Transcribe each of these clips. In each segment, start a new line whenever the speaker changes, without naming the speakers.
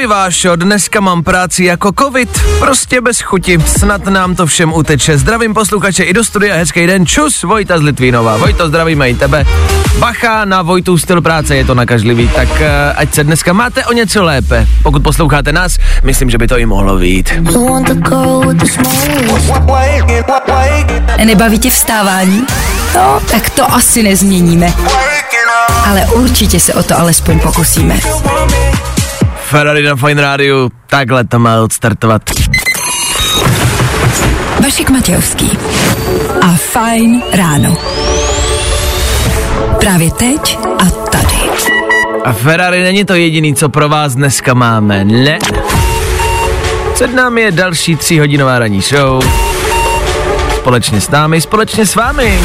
Ahoj Vášo, dneska mám práci jako covid, prostě bez chuti, snad nám to všem uteče. Zdravím posluchače i do studia, hezký den, čus, Vojta z Litvínova. Vojto, zdravíme i tebe. Bacha na Vojtu styl práce, je to nakažlivý, tak uh, ať se dneska máte o něco lépe. Pokud posloucháte nás, myslím, že by to i mohlo být.
Nebaví tě vstávání? No, tak to asi nezměníme. Ale určitě se o to alespoň pokusíme.
Ferrari na Fine Rádiu, takhle to má odstartovat.
Vašek Matějovský a Fajn ráno. Právě teď a tady.
A Ferrari není to jediný, co pro vás dneska máme, ne. Před námi je další tříhodinová ranní show. Společně s námi, společně s vámi.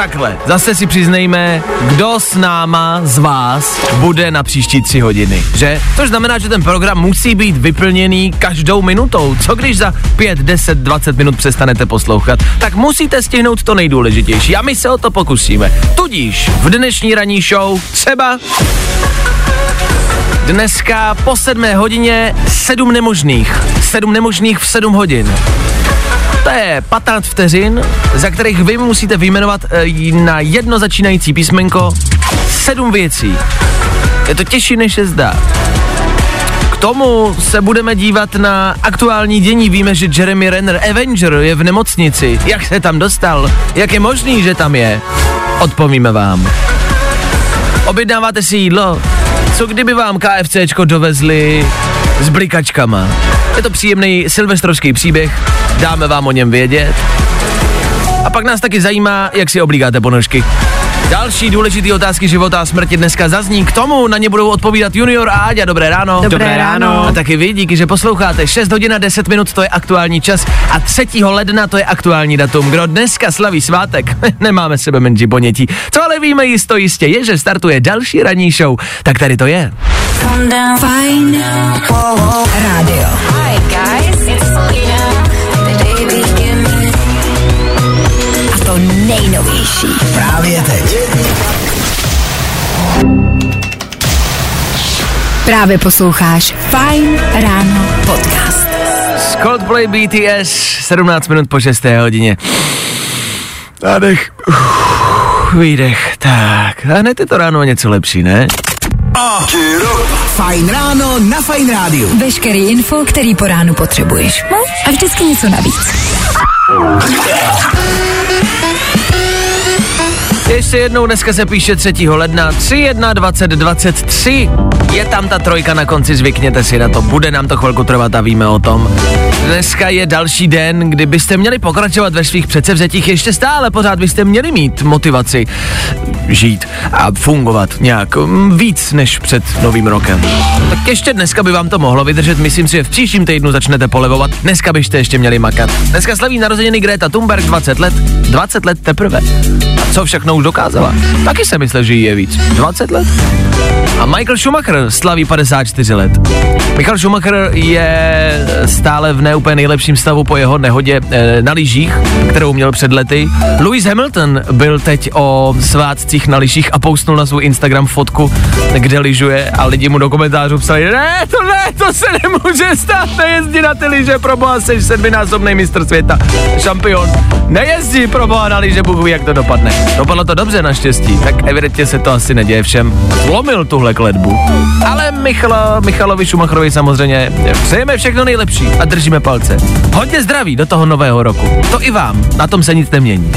Takhle, zase si přiznejme, kdo s náma z vás bude na příští tři hodiny, že? Což znamená, že ten program musí být vyplněný každou minutou. Co když za 5, 10, 20 minut přestanete poslouchat? Tak musíte stihnout to nejdůležitější a my se o to pokusíme. Tudíž v dnešní ranní show třeba Dneska po sedmé hodině sedm nemožných. Sedm nemožných v sedm hodin. To je 15 vteřin, za kterých vy musíte vyjmenovat e, na jedno začínající písmenko sedm věcí. Je to těžší, než se zdá. K tomu se budeme dívat na aktuální dění. Víme, že Jeremy Renner Avenger je v nemocnici. Jak se tam dostal? Jak je možný, že tam je? Odpovíme vám. Objednáváte si jídlo? Co kdyby vám KFCčko dovezli s blikačkama? Je to příjemný silvestrovský příběh, dáme vám o něm vědět. A pak nás taky zajímá, jak si oblíkáte ponožky. Další důležitý otázky života a smrti dneska zazní. K tomu na ně budou odpovídat Junior a Áďa. Dobré ráno.
Dobré ráno.
A taky vy, díky, že posloucháte. 6 hodin a 10 minut, to je aktuální čas. A 3. ledna to je aktuální datum. Kdo dneska slaví svátek, nemáme sebe menší ponětí. Co ale víme jisto jistě, je, že startuje další ranní show. Tak tady to je.
Fajn rádio.
Hi guys, it's
to nejnovější.
Právě teď.
Právě posloucháš Fajn ráno podcast.
Z Coldplay BTS, 17 minut po 6. hodině. Nádech, uf, výdech, tak. A hned je to ráno něco lepší, ne?
Fajn ráno na Fajn rádiu.
Veškerý info, který po ránu potřebuješ. No a vždycky něco navíc.
Ještě jednou dneska se píše 3. ledna 3, 1, 20, 23. Je tam ta trojka na konci, zvykněte si na to, bude nám to chvilku trvat a víme o tom. Dneska je další den, kdy byste měli pokračovat ve svých předsevzetích, ještě stále pořád byste měli mít motivaci žít a fungovat nějak mm, víc než před novým rokem. Tak ještě dneska by vám to mohlo vydržet, myslím si, že v příštím týdnu začnete polevovat, dneska byste ještě měli makat. Dneska slaví narozeniny Greta Thunberg 20 let, 20 let teprve. A co všechno už dokázala? Taky se myslel, že jí je víc. 20 let? A Michael Schumacher slaví 54 let. Michael Schumacher je stále v neúplně nejlepším stavu po jeho nehodě e, na lyžích, kterou měl před lety. Lewis Hamilton byl teď o svátcích na lyžích a postnul na svůj Instagram fotku, kde lyžuje a lidi mu do komentářů psali, ne, to ne, to se nemůže stát, nejezdí na ty lyže, proboha, jsi sedminásobný mistr světa, šampion, nejezdí proboha na lyže, Bůh ví, jak to dopadne. Dopadlo to dobře naštěstí, tak evidentně se to asi neděje všem. Zlomil tuhle kledbu. Ale Michalo, Michalovi Schumacherovi samozřejmě přejeme všechno nejlepší a držíme palce. Hodně zdraví do toho nového roku. To i vám, na tom se nic nemění.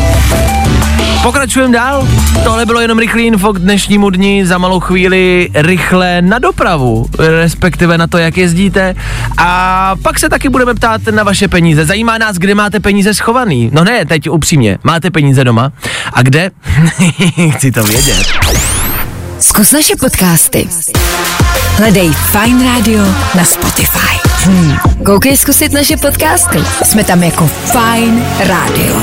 Pokračujeme dál. Tohle bylo jenom rychlý info k dnešnímu dni, za malou chvíli rychle na dopravu, respektive na to, jak jezdíte. A pak se taky budeme ptát na vaše peníze. Zajímá nás, kde máte peníze schovaný. No ne, teď upřímně, máte peníze doma? A kde? Chci to vědět.
Zkus naše podcasty. Hledej Fine Radio na Spotify. Hmm. Koukej zkusit naše podcasty. Jsme tam jako Fine Radio.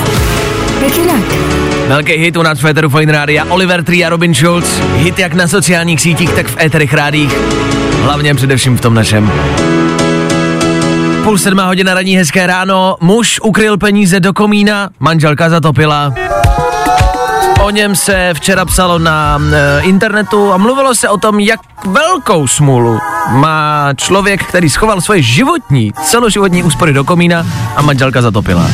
Jak jinak?
Velký hit u nás v Féteru Fine Rádia, Oliver Tree a Robin Schulz. Hit jak na sociálních sítích, tak v éterech rádích. Hlavně především v tom našem. Půl sedmá hodina raní, hezké ráno. Muž ukryl peníze do komína, manželka zatopila. O něm se včera psalo na e, internetu a mluvilo se o tom, jak velkou smůlu má člověk, který schoval svoje životní, celoživotní úspory do komína a manželka zatopila.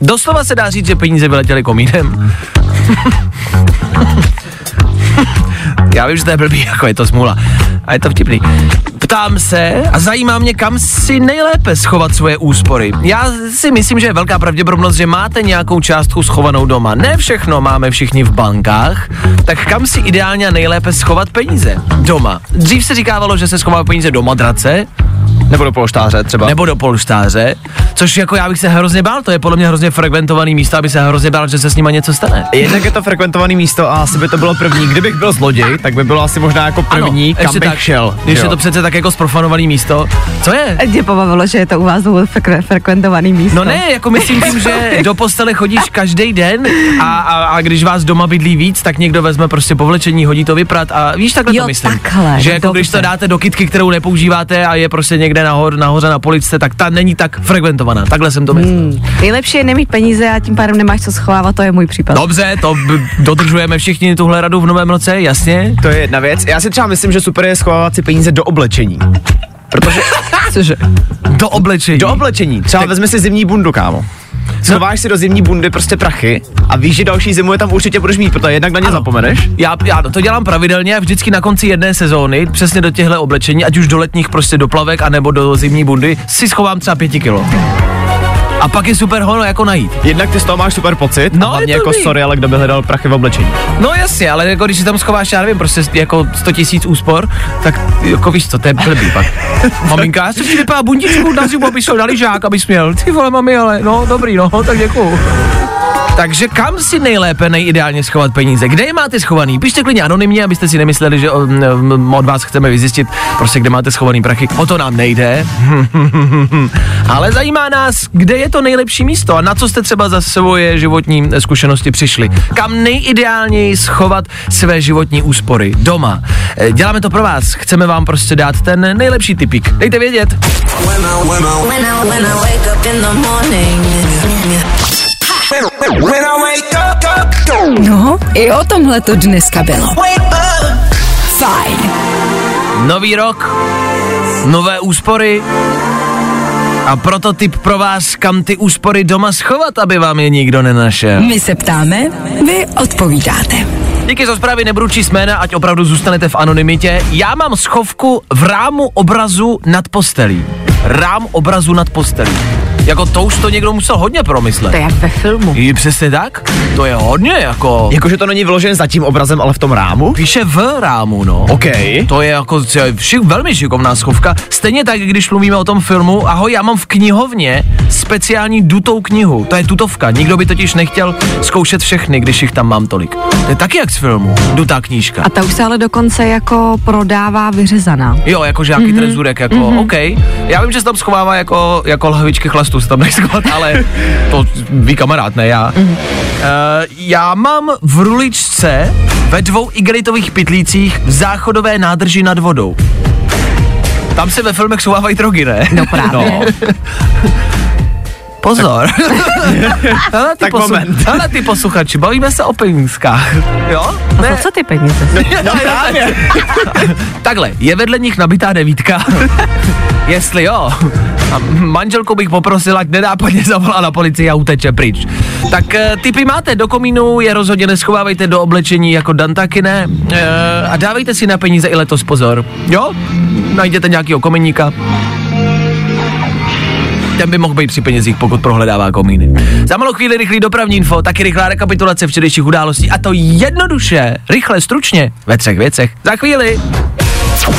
Doslova se dá říct, že peníze vyletěly komínem. Já vím, že to je blbý, jako je to smůla. A je to vtipný. Ptám se a zajímá mě, kam si nejlépe schovat svoje úspory. Já si myslím, že je velká pravděpodobnost, že máte nějakou částku schovanou doma. Ne všechno máme všichni v bankách, tak kam si ideálně a nejlépe schovat peníze? Doma. Dřív se říkávalo, že se schová peníze do madrace,
Nebo do polštáře třeba.
nebo do polštáře, což jako já bych se hrozně bál, to je podle mě hrozně frekventovaný místo, aby se hrozně bál, že se s nima něco stane.
Jednak je to frekventovaný místo a asi by to bylo první. Kdybych byl zloděj, tak by bylo asi možná jako první, kam
ještě
bych
tak,
šel.
Když
že
je
jo.
to přece tak jako sprofanovaný místo. Co je?
Tě pobavilo, že je to u vás frekve- frekventovaný místo.
No ne, jako myslím tím, že do postele chodíš každý den a, a, a když vás doma bydlí víc, tak někdo vezme prostě povlečení, hodí to vyprat a víš, takhle
Jo,
to myslím.
takhle,
že jako
dobře.
když to dáte do kitky, kterou nepoužíváte a je prostě někde nahor, nahoře na poličce, tak ta není tak frekventovaná. Takhle jsem to myslel.
Hmm. Nejlepší je nemít peníze a tím pádem nemáš co schovávat, to je můj případ.
Dobře, to b- dodržujeme všichni tuhle radu v novém roce, jasně.
To je jedna věc. Já si třeba myslím, že super je schovávat si peníze do oblečení. Protože
Cože?
Do oblečení.
do oblečení. Třeba vezmi si zimní bundu, kámo. Schováš si do zimní bundy prostě prachy a víš, že další zimu je tam určitě budeš mít, protože jednak na ně
Ano.
zapomeneš.
Já, já to dělám pravidelně a vždycky na konci jedné sezóny, přesně do těchto oblečení, ať už do letních prostě do plavek, anebo do zimní bundy, si schovám třeba pěti kilo. A pak je super ho jako najít.
Jednak ty z toho máš super pocit,
No,
no, a hlavně
je to
jako
dobrý.
sorry, ale kdo by hledal prachy v oblečení.
No jasně, ale jako když si tam schováš, já nevím, prostě jako 100 tisíc úspor, tak jako víš co, to je blbý pak. Maminka, já jsem ti vypadá bundičku na zimu, aby šel na lyžák, abys měl. Ty vole, mami, ale no, dobrý, no, tak děkuju. Takže kam si nejlépe, nejideálně schovat peníze? Kde je máte schovaný? Pište klidně anonymně, abyste si nemysleli, že od vás chceme vyzjistit, prostě kde máte schovaný prachy. O to nám nejde. Ale zajímá nás, kde je to nejlepší místo a na co jste třeba za svoje životní zkušenosti přišli. Kam nejideálněji schovat své životní úspory doma. Eh, Děláme to pro vás. Chceme vám prostě dát ten nejlepší typík. Dejte vědět.
No, i o tomhle to dneska bylo. Fajn.
Nový rok, nové úspory a proto tip pro vás, kam ty úspory doma schovat, aby vám je nikdo nenašel.
My se ptáme, vy odpovídáte.
Díky za zprávy nebudu číst jména, ať opravdu zůstanete v anonymitě. Já mám schovku v rámu obrazu nad postelí. Rám obrazu nad postelí. Jako to už to někdo musel hodně promyslet.
To je jak ve filmu.
Je přesně tak? To je hodně jako...
Jakože to není vyložen za tím obrazem, ale v tom rámu?
Píše v rámu, no.
OK.
To je jako šik, velmi šikovná schovka. Stejně tak, když mluvíme o tom filmu, ahoj, já mám v knihovně speciální dutou knihu. To je tutovka. Nikdo by totiž nechtěl zkoušet všechny, když jich tam mám tolik. To je taky jak z filmu. Dutá knížka.
A ta už se ale dokonce jako prodává vyřezaná.
Jo, jako žáky mm-hmm. trezurek, jako mm-hmm. OK. Já vím, že se tam schovává jako, jako lahvičky chlastu, se tam schovat, ale to ví kamarád, ne já. Mm-hmm. Uh, já mám v ruličce ve dvou igelitových pytlících v záchodové nádrži nad vodou. Tam se ve filmech schovávají drogy, ne?
No právě.
No.
Pozor. Hele, ty
tak moment.
Hele, ty posluchači, bavíme se o penízkách. Jo?
No co ty peníze?
No právě.
Takhle, je vedle nich nabitá devítka. Jestli jo, a manželku bych poprosil, ať nenápadně zavolá na policii a uteče pryč. Tak e, typy máte, do komínu je rozhodně neschovávejte do oblečení jako Dan taky ne. E, a dávejte si na peníze i letos pozor. Jo? Najděte nějakýho kominíka. Ten by mohl být při penězích, pokud prohledává komíny. Za malou chvíli rychlý dopravní info, taky rychlá rekapitulace včerejších událostí a to jednoduše, rychle, stručně, ve třech věcech. Za chvíli.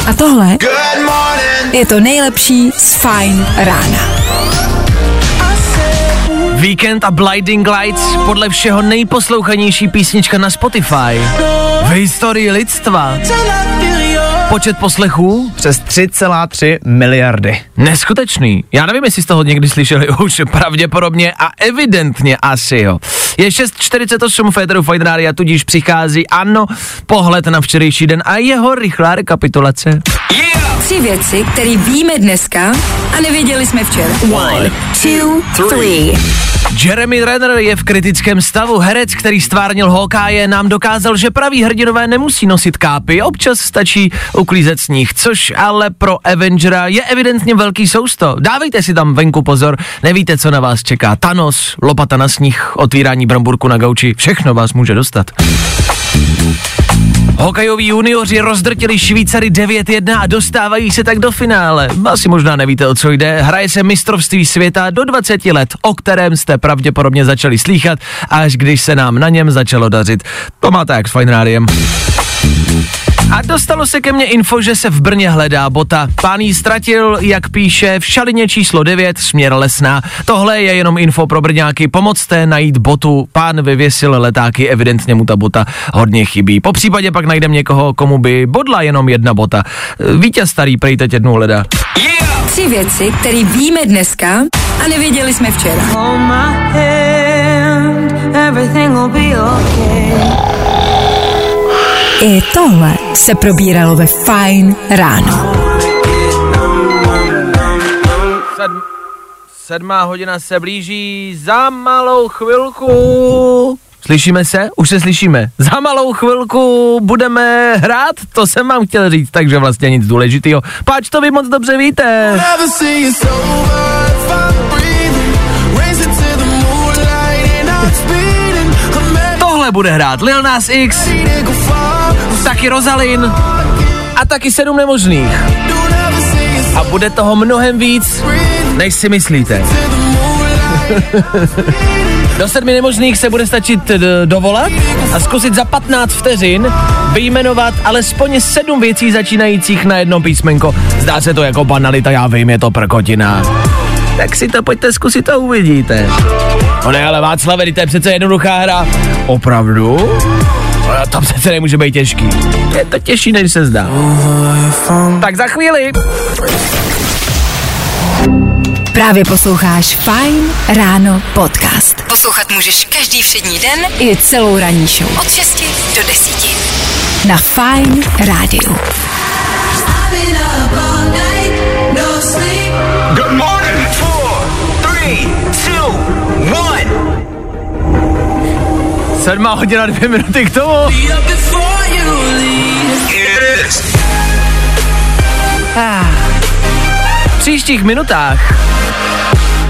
A tohle je to nejlepší z Fajn rána.
Weekend a Blinding Lights, podle všeho nejposlouchanější písnička na Spotify. V historii lidstva. Počet poslechů?
Přes 3,3 miliardy.
Neskutečný. Já nevím, jestli jste ho někdy slyšeli už, pravděpodobně a evidentně asi jo. Je 6.48 Féteru Fajn Rádia, tudíž přichází, ano, pohled na včerejší den a jeho rychlá rekapitulace.
Tři věci, které víme dneska a nevěděli jsme včera. One, two, three.
Jeremy Renner je v kritickém stavu. Herec, který stvárnil Hawkeye, nám dokázal, že praví hrdinové nemusí nosit kápy, občas stačí uklízet sníh, což ale pro Avengera je evidentně velký sousto. Dávejte si tam venku pozor, nevíte, co na vás čeká. Thanos, lopata na sníh, otvírání bramburku na gauči, všechno vás může dostat. Hokejoví junioři rozdrtili Švýcary 9-1 a dostávají se tak do finále. Asi možná nevíte, o co jde. Hraje se mistrovství světa do 20 let, o kterém jste pravděpodobně začali slýchat, až když se nám na něm začalo dařit. To máte jak s Fine Rádiem. A dostalo se ke mně info, že se v Brně hledá bota. Pán jí ztratil, jak píše, v šalině číslo 9, směr Lesná. Tohle je jenom info pro Brňáky. Pomocte najít botu. Pán vyvěsil letáky, evidentně mu ta bota hodně chybí. Po případě pak najdem někoho, komu by bodla jenom jedna bota. Vítěz starý prej teď jednou hledá.
Tři věci, které víme dneska a nevěděli jsme včera. I tohle se probíralo ve Fine ráno.
Sedm, sedmá hodina se blíží za malou chvilku. Slyšíme se? Už se slyšíme. Za malou chvilku budeme hrát, to jsem vám chtěl říct, takže vlastně nic důležitého. Páč to vy moc dobře víte. Tohle bude hrát Lil Nas X, taky Rosalin a taky sedm nemožných. A bude toho mnohem víc, než si myslíte. Do sedmi nemožných se bude stačit d- dovolat a zkusit za 15 vteřin vyjmenovat alespoň sedm věcí začínajících na jedno písmenko. Zdá se to jako banalita, já vím, je to prkotina. Tak si to pojďte zkusit a uvidíte. No ne, ale Václav, to je přece jednoduchá hra. Opravdu? No, to přece nemůže být těžký. Je to těžší, než se zdá. Tak za chvíli.
Právě posloucháš Fine Ráno podcast. Poslouchat můžeš každý všední den i celou ranní show. Od 6 do 10. Na Fine Rádiu.
Good morning. Four, three, two, one.
Sedmá hodina dvě minuty k tomu.
Is.
V příštích minutách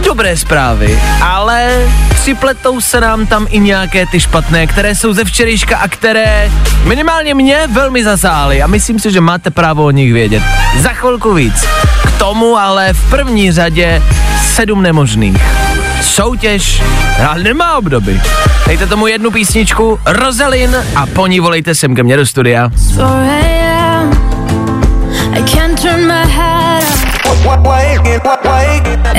dobré zprávy, ale připletou se nám tam i nějaké ty špatné, které jsou ze včerejška a které minimálně mě velmi zasály a myslím si, že máte právo o nich vědět. Za chvilku víc. K tomu ale v první řadě sedm nemožných. Soutěž, ale nemá obdoby. Dejte tomu jednu písničku, Rosalin a po ní volejte sem ke mně do studia.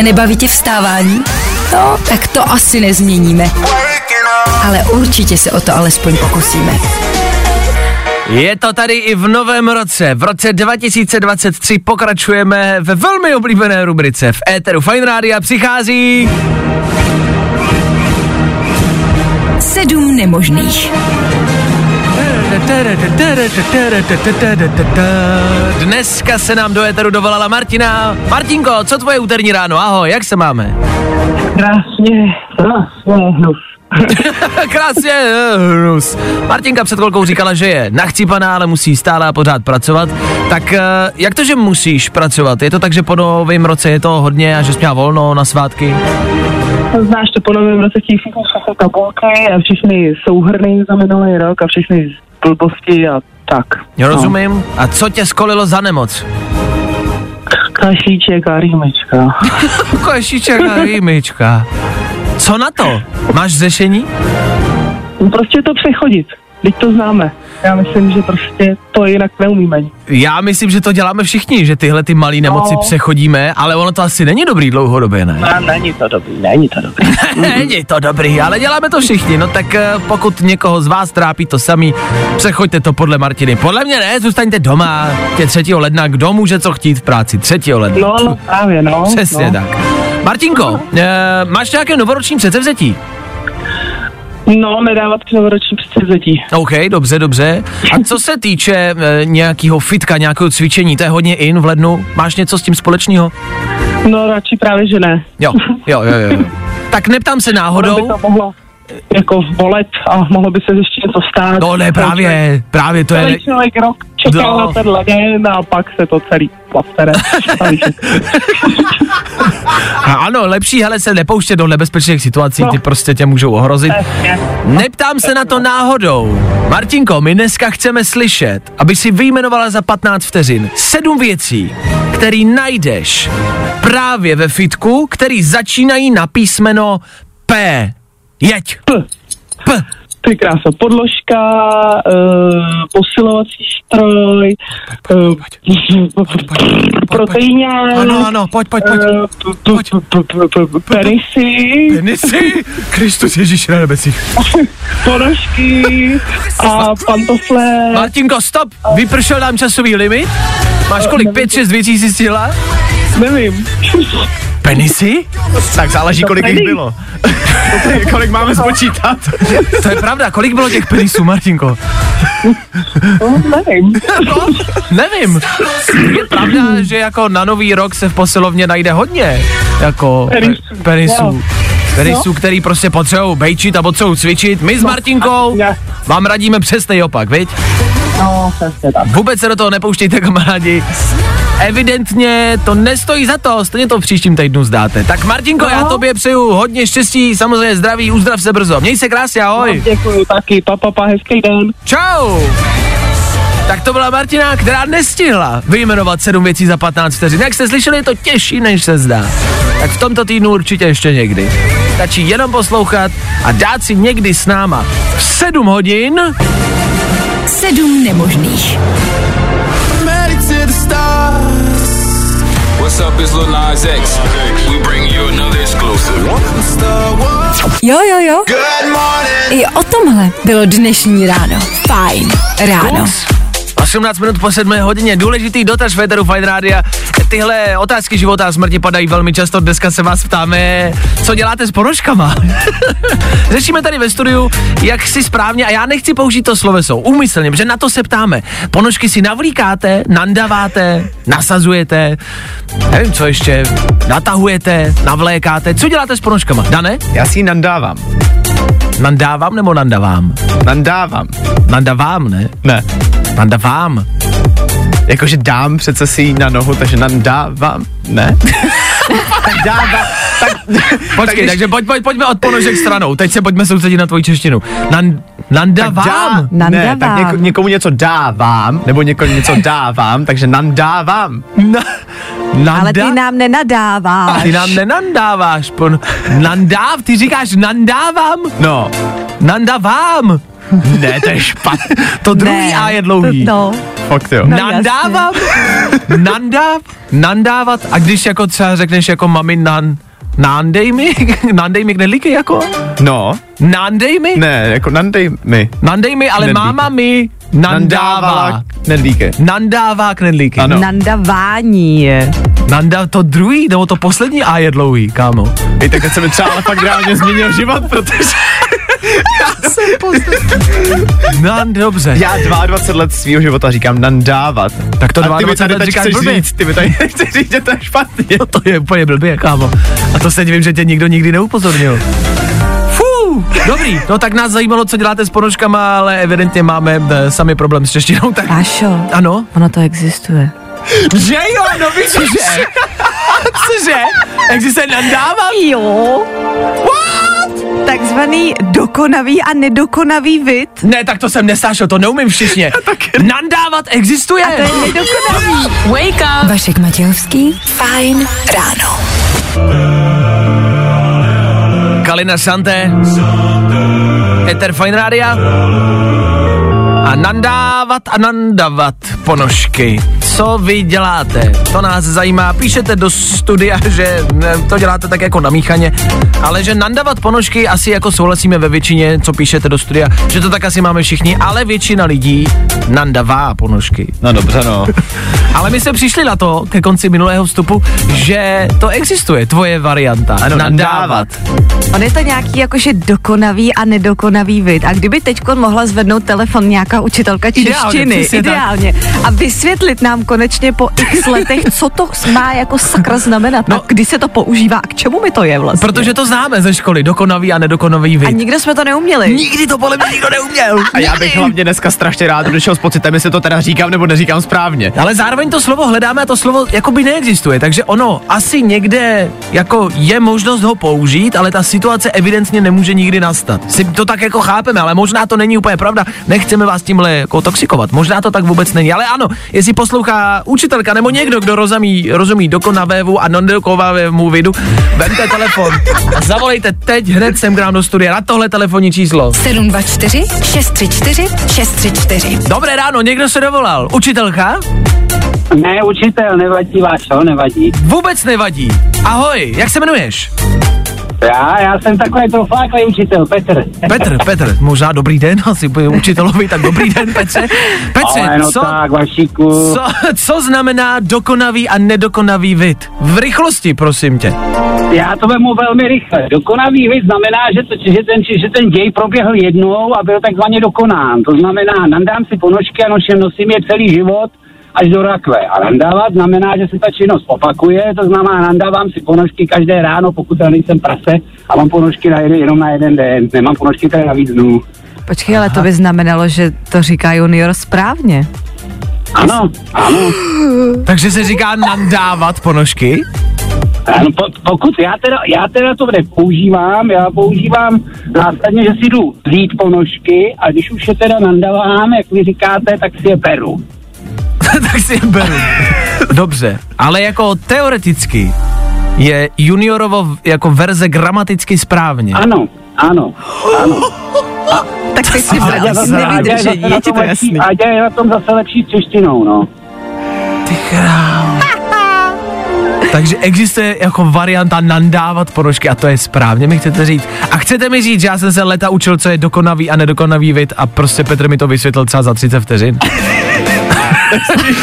Nebaví tě vstávání? No, tak to asi nezměníme. Ale určitě se o to alespoň pokusíme.
Je to tady i v novém roce. V roce 2023 pokračujeme ve velmi oblíbené rubrice. V éteru Fine Rádia přichází...
Sedm nemožných.
Dneska se nám do éteru dovolala Martina. Martinko, co tvoje úterní ráno? Ahoj, jak se máme?
Krásně, krásně, hnus.
Krásně, eh, hnus. Martinka před chvilkou říkala, že je nachcípaná, ale musí stále a pořád pracovat. Tak eh, jak to, že musíš pracovat? Je to tak, že po novém roce je to hodně a že jsi měla volno na svátky?
Znáš to po novém roce chtějí všichni všechny tabulky a všechny souhrny za minulý rok a všechny blbosti a tak.
Jo, rozumím. A co tě skolilo za nemoc?
Kašíček a rýmečka.
Košíček a rýmička. Co na to? Máš řešení?
No prostě to přechodit. teď to známe. Já myslím, že prostě to jinak neumíme.
Já myslím, že to děláme všichni, že tyhle ty malé nemoci
No.
přechodíme, ale ono to asi není dobrý dlouhodobě, ne?
A není to dobrý, není to dobrý.
Není to dobrý, ale děláme to všichni. No tak eh, pokud někoho z vás trápí to samý, přechoďte to podle Martiny. Podle mě ne, zůstaňte doma. Tě 3. ledna, kdo může co chtít v práci? 3. ledna.
No, no právě, no.
Přesně
no.
tak. Martinko, eh, máš nějaké novoroční předsevzetí?
No, nedávat novoroční předsevzetí.
OK, dobře, dobře. A co se týče e, nějakého fitka, nějakého cvičení, to je hodně in v lednu, máš něco s tím společného?
No, radši právě, že ne.
Jo, jo, jo, jo. Tak neptám se
Ono by
náhodou.
to mohlo jako bolet a mohlo by se ještě něco stát.
No ne, právě, právě to je...
Celý člověk rok čekal
No.
na tenhle den a pak se to celý plastere.
A ano, lepší, hele, se nepouštět do nebezpečných situací,
No.
ty prostě tě můžou ohrozit.
Přesně.
Neptám se na to náhodou. Martinko, my dneska chceme slyšet, aby si vyjmenovala za 15 vteřin sedm věcí, který najdeš právě ve fitku, který začínají na písmeno P. Jeď.
P.
P.
Ty krása, podložka, uh, posilovací stroj, uh,
Ano, ano, pojď, pojď, pojď.
eh, penisy,
Penisy? Kristus Ježíš na nebesích.
ponožky a pantofle.
Martinko, stop, vypršel nám časový limit. Máš kolik? Pět, šest věcí si stihla?
Nevím.
Penisy?
Tak záleží, kolik jich bylo. kolik máme spočítat.
To je pravda, kolik bylo těch penisů, Martinko?
No, nevím.
No, nevím. Je pravda, že jako na nový rok se v posilovně najde hodně jako
Penisů.
pe- penisů. Penisů, který prostě potřebují bejčit a potřebují cvičit. My s Martinkou
Ne.
vám radíme přesný opak, viď?
No, přesně tak.
Vůbec se do toho nepouštějte, kamarádi. Evidentně to nestojí za to, stejně to v příštím týdnu zdáte. Tak Martinko, já tobě přeju hodně štěstí, samozřejmě zdraví, uzdrav se brzo. Měj se krásně, ahoj.
Děkuji taky, pa, pa, pa, hezký den.
Čau! Tak to byla Martina, která nestihla vyjmenovat sedm věcí za 15 vteřin. Jak jste slyšeli, je to těžší, než se zdá. Tak v tomto týdnu určitě ještě někdy. Stačí jenom poslouchat a dát si někdy s náma v 7 hodin
Sedm nemožných.
What's up, it's Lil Nas X. We bring you another exclusive.
Jo, jo, jo.
Good morning.
I o tomhle bylo dnešní ráno. Fajn ráno.
18 minut po 7 hodině. Důležitý dotaz Federu Fine Rádia. Tyhle otázky života a smrti padají velmi často. Dneska se vás ptáme, co děláte s ponožkama. Řešíme tady ve studiu, jak si správně, a já nechci použít to sloveso, úmyslně, protože na to se ptáme. Ponožky si navlíkáte, nandaváte, nasazujete, nevím co ještě, natahujete, navlékáte. Co děláte s ponožkama? Dane?
Já si ji nandávám.
Nandávám nebo nandavám?
Nandávám.
Nandavám, ne?
Ne.
Nandavám.
Jakože dám přece si ji na nohu, takže nandávám. Ne? tak dávám. Tak,
Počkej,
když-
takže pojď, pojď, pojďme od ponožek stranou. Teď se pojďme soustředit na tvoji češtinu. Nan,
tak
nandavám.
dá, ne, tak
Nandávám.
něko, někomu něco dávám, nebo někomu něco dávám, takže nandávám.
Na, nanda?
Ale ty nám nenadáváš.
Ty nám nenandáváš. Pon, nandáv, ty říkáš nandávám?
No,
Nandavám.
Ne, to je špatně.
To druhý
Ne,
A je dlouhý.
To, no.
Fakt jo.
No,
Nandávám? Nandáv? Nandávat? A když jako třeba řekneš jako mami nan, nándej mi? nándej mi knedlíky jako?
No,
Nándej mi?
ne, jako nandej mi.
Nandej mi, ale
Knedlíky.
máma mi nandává.
Knedlíky.
Nandává knedlíky.
Ano.
Nandavání.
Nanda, to druhý, nebo to poslední A je dlouhý, kámo.
I tak se mi třeba ale fakt reálně změnil život, protože
Nan, dobře.
já 22 let svého života říkám nandávat.
Tak to
A ty mi
22
tady
let říkáš blbě.
říct, ty mi tady chceš říct, že to je špatně.
To je úplně blbě, kámo. A to se divím, že tě nikdo nikdy neupozornil. Fú, dobrý, no tak nás zajímalo, co děláte s ponožkama, ale evidentně máme e, sami problém s češtinou, tak
Pášo,
ano.
ono to existuje.
Že jo, no víš, že? Cože? Existuje nandávám?
Jo. Takzvaný dokonavý a nedokonavý vid.
Ne, tak to jsem nesnášel, to neumím v češtině. Nandávat existuje.
To je nedokonavý.
Wake up. Vašek Matějovský. Fajn ráno.
Kalina Santé, Ether Fine Rádia. A nandávat a nandavat ponožky. Co vy děláte? To nás zajímá. Píšete do studia, že to děláte tak jako na míchaně, ale že nandavat ponožky asi jako souhlasíme ve většině, co píšete do studia, že to tak asi máme všichni, ale většina lidí nandavá ponožky.
No dobře, no.
Ale my jsme přišli na to ke konci minulého vstupu, že to existuje, tvoje varianta.
Ano, nandávat.
On je to nějaký jakože dokonavý a nedokonavý vid. A kdyby teď mohla zvednout telefon nějaká učitelka
Ideálně,
češtiny,
tak.
ideálně, a vysvětlit nám konečně po x letech, co to má jako sakra znamenat,
No.
a kdy se to používá a k čemu mi to je vlastně.
Protože to známe ze školy, dokonavý a nedokonavý
a
vid.
nikdo jsme to neuměli.
Nikdy to podle mě nikdo neuměl.
A já bych hlavně dneska strašně rád došel s pocitem, jestli to teda říkám nebo neříkám správně.
Ale zároveň to slovo hledáme a to slovo jakoby neexistuje, takže ono asi někde jako je možnost ho použít, ale ta situace evidentně nemůže nikdy nastat. Si to tak jako chápeme, ale možná to není úplně pravda. Nechceme vás tímhle jako toxikovat. Možná to tak vůbec není, ale ano, jestli poslouchá učitelka nebo někdo, kdo rozumí, rozumí dokonavému a nedokonavému vidu, vemte telefon a zavolejte teď hned sem k nám do studia na tohle telefonní číslo.
724 634 634.
Dobré ráno, někdo se dovolal. Učitelka?
Ne, učitel, nevadí Vášo, nevadí.
Vůbec nevadí. Ahoj, jak se jmenuješ?
Já, já jsem takový profláklý učitel, Petr.
Petr, Petr, možná dobrý den, asi bude učitelovi, tak dobrý den, Petře. Petře,
Ale no
co,
tak, Vašíku.
co, co znamená dokonavý a nedokonavý vid? V rychlosti, prosím tě.
Já to vemu velmi rychle. Dokonavý vid znamená, že, to, že, ten, že ten děj proběhl jednou a byl takzvaně dokonán. To znamená, nandám si ponožky a noším, nosím je celý život až do rakve. A nandávat znamená, že se ta činnost opakuje, to znamená, nandávám si ponožky každé ráno, pokud já nejsem prase a mám ponožky na jeden, jenom na jeden den. Nemám ponožky tady na víc dnů.
Počkej, ale to by znamenalo, že to říká junior správně.
Ano, ano.
Takže se říká nandávat ponožky?
Ano, po, pokud já teda, já teda to nepoužívám, já používám následně, že si jdu vzít ponožky a když už je teda nandavám, jak vy říkáte, tak si je peru.
tak si je beru. Dobře, ale jako teoreticky je juniorovo jako verze gramaticky správně.
Ano, ano, ano.
Tak teď si
A zase na
je ti
tom
to jasný.
Aďa je na tom zase lepší s češtinou, no.
Ty král. Takže existuje jako varianta nandávat ponožky a to je správně, mi chcete říct. A chcete mi říct, že já jsem se leta učil, co je dokonavý a nedokonavý vid a prostě Petr mi to vysvětlil třeba za 30 vteřin.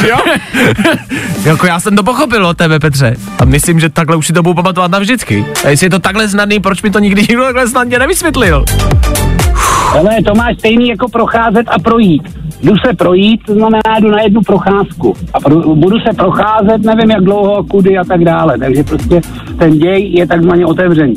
jo?
jako já jsem to pochopil od tebe, Petře. A myslím, že takhle už si to budu pamatovat navždycky. A jestli je to takhle snadný, proč mi to nikdy nikdo takhle snadně nevysvětlil?
Ale to máš stejný jako procházet a projít. Jdu se projít, to znamená, jdu na jednu procházku. A pro, budu se procházet, nevím jak dlouho, kudy a tak dále. Takže prostě ten děj je takzvaně otevřený.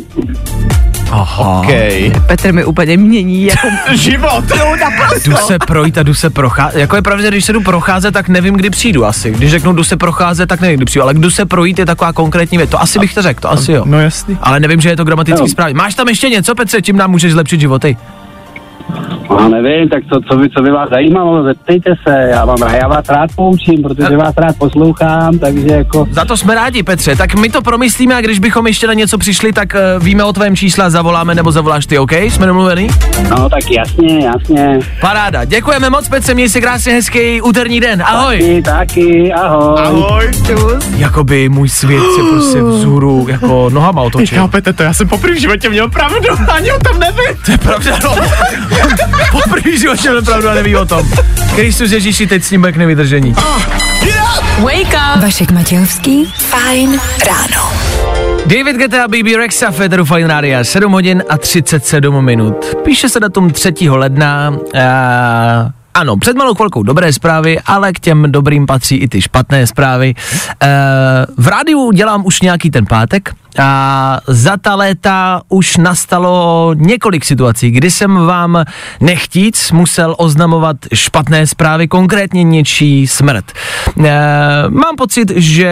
Aha.
Okay.
Petr mi úplně mění jako
Život.
Jdu se projít a jdu se procházet. Jako je pravda, že když se jdu procházet, tak nevím, kdy přijdu asi. Když řeknu jdu se procházet, tak nevím, kdy přijdu. Ale jdu se projít je taková konkrétní věc. To asi bych to řekl, to asi jo.
No jasný.
Ale nevím, že je to gramaticky
Jo.
správně. Máš tam ještě něco, Petře, čím nám můžeš zlepšit životy?
No nevím, tak to, co by, co by vás zajímalo, zeptejte se, já, vám, já vás rád poučím, protože vás rád poslouchám, takže jako...
Za to jsme rádi, Petře. Tak my to promyslíme a když bychom ještě na něco přišli, tak uh, víme o tvém čísle a zavoláme nebo zavoláš ty, OK? Jsme domluvený?
No tak jasně, jasně.
Paráda. Děkujeme moc, Petře, měj si krásně hezký úterní den. Ahoj.
Taky, taky, ahoj.
Ahoj.
Jakoby můj svět se prostě vzhůru jako nohama otočil.
chápete to, já jsem poprvé v životě měl pravdu, ani o tom nevím.
To je pravda, no. Poprvé v životě opravdu a neví o tom. Kristus Ježíši, teď s ním bude k nevydržení.
Wake up! Vašek Matějovský, fajn ráno.
David Guetta, BB Rexa, Federu Fine Radio, 7 hodin a 37 minut. Píše se datum 3. ledna. Uh, ano, před malou chvilkou dobré zprávy, ale k těm dobrým patří i ty špatné zprávy. Uh, v rádiu dělám už nějaký ten pátek a za ta léta už nastalo několik situací, kdy jsem vám nechtíc musel oznamovat špatné zprávy, konkrétně něčí smrt. Uh, mám pocit, že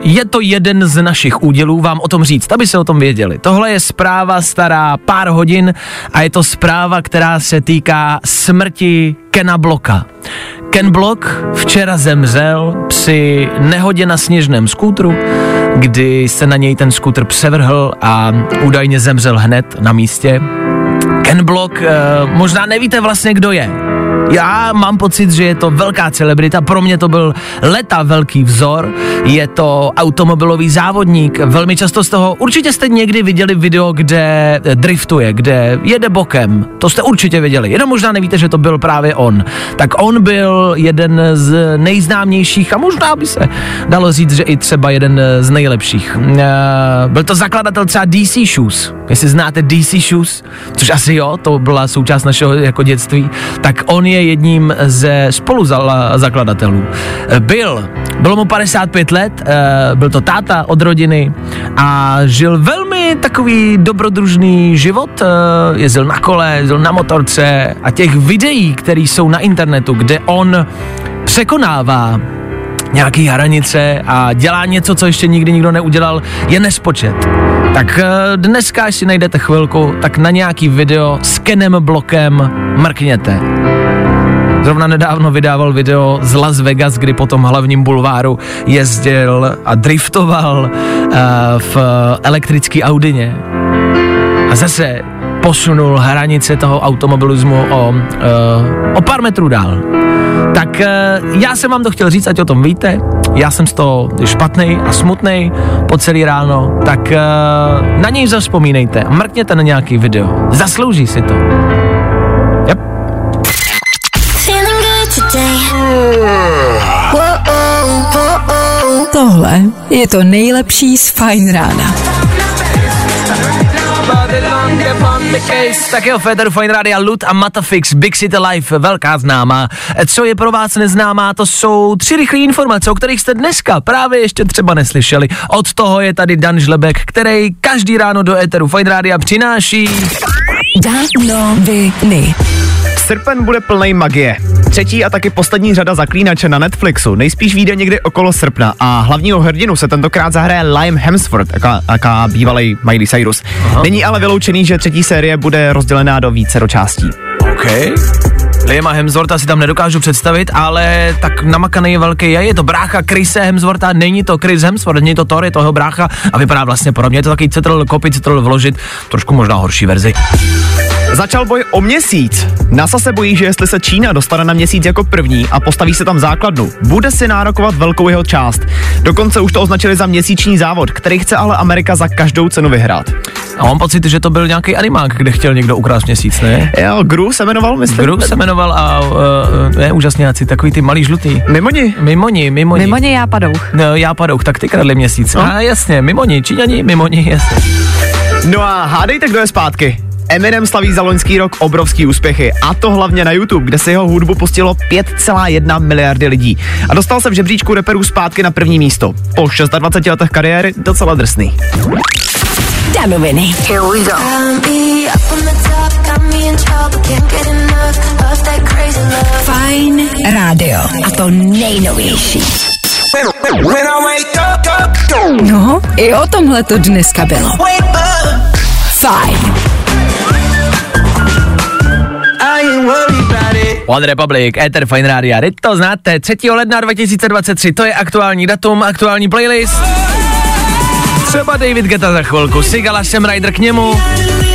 je to jeden z našich údělů vám o tom říct, aby se o tom věděli. Tohle je zpráva stará pár hodin a je to zpráva, která se týká smrti Kena Bloka. Ken Block včera zemřel při nehodě na sněžném skútru, kdy se na něj ten skútr převrhl a údajně zemřel hned na místě. Ken Block, eh, možná nevíte vlastně, kdo je. Já mám pocit, že je to velká celebrita, pro mě to byl leta velký vzor, je to automobilový závodník, velmi často z toho, určitě jste někdy viděli video, kde driftuje, kde jede bokem, to jste určitě viděli, jenom možná nevíte, že to byl právě on. Tak on byl jeden z nejznámějších a možná by se dalo říct, že i třeba jeden z nejlepších. Eh, Byl to zakladatel třeba DC Shoes, jestli znáte DC Shoes, což asi jo, to byla součást našeho jako dětství, tak on je jedním ze spoluzakladatelů. Byl, bylo mu 55 let, eh, byl to táta od rodiny a žil velmi takový dobrodružný život, eh, jezdil na kole, jezdil na motorce a těch videí, které jsou na internetu, kde on překonává nějaký hranice a dělá něco, co ještě nikdy nikdo neudělal, je nespočet. Tak eh, dneska, si najdete chvilku, tak na nějaký video s Kenem Blokem mrkněte. Zrovna nedávno vydával video z Las Vegas, kdy po tom hlavním bulváru jezdil a driftoval uh, v elektrický Audině. A zase posunul hranice toho automobilismu o, uh, o pár metrů dál. Tak uh, já jsem vám to chtěl říct, ať o tom víte. Já jsem z toho špatný a smutný po celý ráno, tak uh, na něj zaspomínejte mrkněte na nějaký video. Zaslouží si to.
Tohle je to nejlepší z Fajn rána.
Tak jo, Federu Fine Radio, Lut a Matafix, Big City Life, velká známá. Co je pro vás neznámá, to jsou tři rychlé informace, o kterých jste dneska právě ještě třeba neslyšeli. Od toho je tady Dan Žlebek, který každý ráno do Eteru Fine Radio přináší
Danoviny.
Srpen bude plný magie. Třetí a taky poslední řada zaklínače na Netflixu nejspíš vyjde někdy okolo srpna a hlavního hrdinu se tentokrát zahraje Liam Hemsworth, jaká, jaká bývalý Miley Cyrus. Aha. Není ale vyloučený, že třetí série bude rozdělená do více částí.
OK. Liama Hemswortha si tam nedokážu představit, ale tak namakaný je velký je, je to brácha Chrise Hemswortha, není to Chris Hemsworth, není to Thor, je to jeho brácha a vypadá vlastně podobně, je to takový cetl, kopy cetl vložit, trošku možná horší verzi.
Začal boj o měsíc. NASA se bojí, že jestli se Čína dostane na měsíc jako první a postaví se tam základnu, bude si nárokovat velkou jeho část. Dokonce už to označili za měsíční závod, který chce ale Amerika za každou cenu vyhrát.
A mám pocit, že to byl nějaký animák, kde chtěl někdo ukrást měsíc, ne?
Jo, Gru se jmenoval, myslím.
Gru se jmenoval a uh, ne, úžasňáci, takový ty malý žlutý.
Mimoni.
Mimoni, mimoni.
Mimo ně já padouch.
No, já padouch, tak ty kradli měsíc. No. A jasně, mimoni, Číňani, mimoni, jasně.
No a hádejte, kdo je zpátky. Eminem slaví za loňský rok obrovský úspěchy a to hlavně na YouTube, kde se jeho hudbu pustilo 5,1 miliardy lidí. A dostal se v žebříčku reperů zpátky na první místo. Po 26 letech kariéry docela drsný.
Danoviny. Fajn rádio. A to nejnovější. No, i o tomhle to dneska bylo. Fajn.
One Republic, Ether Fine Radio, teď to znáte, 3. ledna 2023, to je aktuální datum, aktuální playlist. Třeba David Guetta za chvilku, Sigala, Sam Ryder k němu,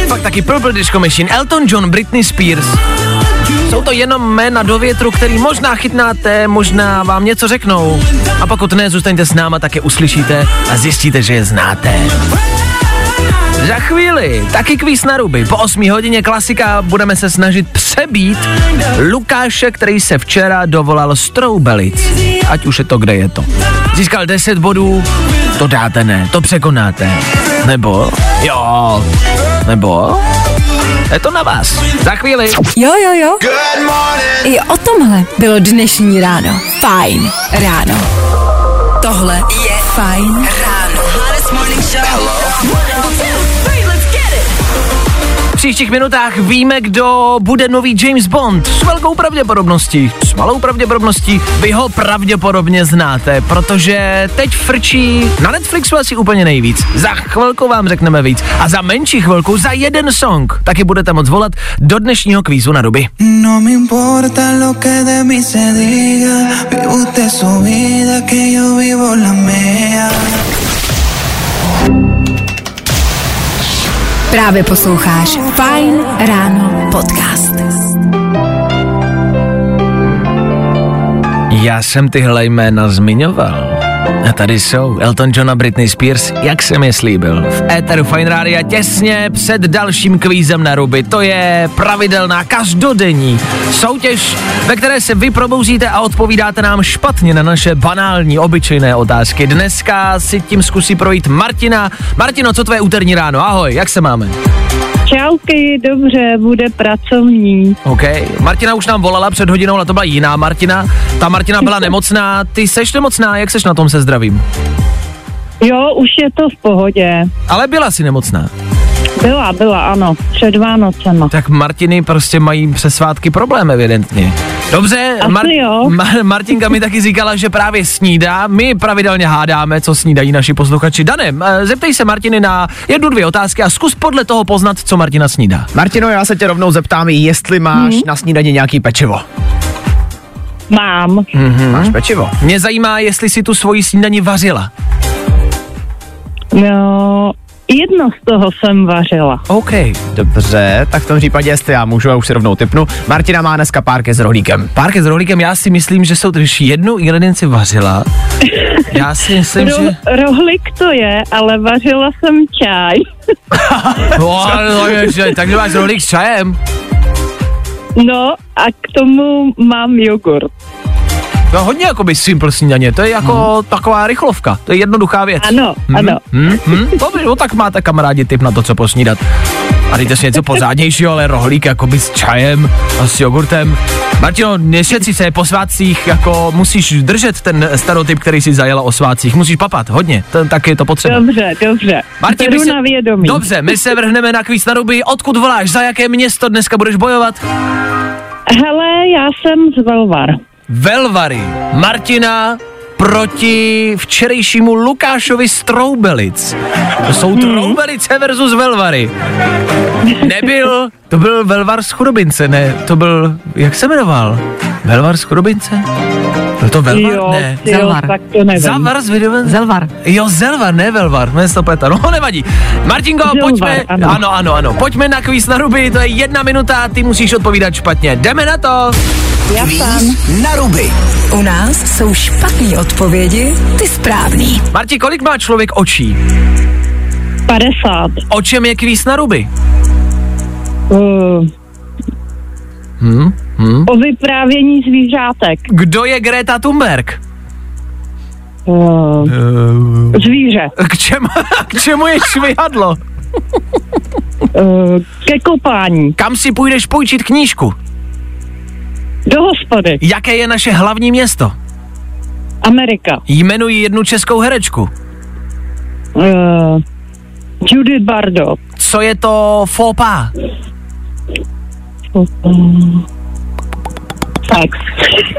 pak taky Purple Disco Machine, Elton John, Britney Spears. Jsou to jenom jména do větru, který možná chytnáte, možná vám něco řeknou. A pokud ne, zůstaňte s náma, tak je uslyšíte a zjistíte, že je znáte. Za chvíli taky kvíz na ruby. Po 8 hodině klasika budeme se snažit přebít Lukáše, který se včera dovolal Stroubelic. Ať už je to, kde je to. Získal 10 bodů, to dáte ne, to překonáte. Nebo? Jo. Nebo? Je to na vás. Za chvíli.
Jo, jo, jo. I o tomhle bylo dnešní ráno. Fajn ráno. Tohle je Fajn ráno.
V příštích minutách víme, kdo bude nový James Bond. S velkou pravděpodobností, s malou pravděpodobností, vy ho pravděpodobně znáte, protože teď frčí na Netflixu asi úplně nejvíc. Za chvilku vám řekneme víc a za menší chvilku, za jeden song, taky budete moc volat do dnešního kvízu na ruby.
No me importa lo que de mí se diga, usted su vida, que yo vivo la mía.
Právě posloucháš Fajn ráno podcast.
Já jsem tyhle jména zmiňoval. A tady jsou Elton John a Britney Spears, jak jsem je slíbil. V éteru Fine Rádia těsně před dalším kvízem na ruby. To je pravidelná každodenní soutěž, ve které se vy probouzíte a odpovídáte nám špatně na naše banální, obyčejné otázky. Dneska si tím zkusí projít Martina. Martino, co tvoje úterní ráno? Ahoj, jak se máme?
Čauky, dobře, bude pracovní.
OK. Martina už nám volala před hodinou, ale to byla jiná Martina. Ta Martina byla nemocná. Ty seš nemocná, jak seš na tom se zdravím?
Jo, už je to v pohodě.
Ale byla si nemocná.
Byla, byla, ano, před Vánocema.
Tak Martiny prostě mají přes svátky problém, evidentně. Dobře,
Asi jo.
Ma- Martinka mi taky říkala, že právě snídá. My pravidelně hádáme, co snídají naši posluchači. Danem, eh, zeptej se Martiny na jednu, dvě otázky a zkus podle toho poznat, co Martina snídá.
Martino, já se tě rovnou zeptám, jestli máš na snídaně nějaký pečivo.
Mám.
Mm-hmm.
Máš pečivo?
Mě zajímá, jestli si tu svoji snídani vařila.
No, jedno z toho jsem vařila.
OK.
Dobře, tak v tom případě, jestli já můžu, já už si rovnou typnu. Martina má dneska párky s rohlíkem.
Párky s rohlíkem, já si myslím, že jsou to, když jednu ingredienci vařila. Já si myslím,
Ro-
že...
rohlík to je, ale vařila jsem čaj.
No, no, ježe, takže máš rohlík s čajem.
No a k tomu mám jogurt.
To je hodně jakoby simple snídaně, to je jako
Hmm.
taková rychlovka, to je jednoduchá věc.
Ano, ano.
Hmm, hmm, dobrý, no tak máte kamarádi tip na to, co posnídat. A dejte si něco pořádnějšího, ale rohlík jakoby s čajem a s jogurtem. Martino, nešetři se po svátcích, jako musíš držet ten stereotyp, který si zajela o svátcích. Musíš papat hodně, to, tak je to potřeba.
Dobře, dobře.
Martin,
Beru
my se,
na vědomí.
Dobře, my se vrhneme na kvíz na ruby. Odkud voláš? Za jaké město dneska budeš bojovat?
Hele, já jsem z Velvar.
Velvary. Martina proti včerejšímu Lukášovi Stroubelic. To jsou Troubelice versus Velvary. Nebyl, to byl Velvar z Chudobince, ne, to byl, jak se jmenoval? Velvar z Chudobince? Byl to Velvar,
jo,
ne?
jo,
Zelvar.
tak to nevím.
Zavar z Vidovence?
Zelvar.
Jo, Zelvar, ne Velvar, to pleta, no nevadí. Martinko,
Zelvar,
pojďme,
ano.
ano, ano, ano, pojďme na kvíz na ruby, to je jedna minuta, ty musíš odpovídat špatně. Jdeme na to.
Kvíz na ruby.
U nás jsou špatné odpovědi, ty správný.
Marti, kolik má člověk očí?
50.
O čem je kvíz na ruby?
Uh,
Hm? Hm?
o vyprávění zvířátek.
Kdo je Greta Thunberg?
Uh, zvíře.
K čemu, k čemu je švihadlo?
Uh, ke kopání.
Kam si půjdeš půjčit knížku?
Do hospody.
Jaké je naše hlavní město?
Amerika.
Jmenuji jednu českou herečku.
Uh, Judith Bardo.
Co je to faux pas?
Uh, sex.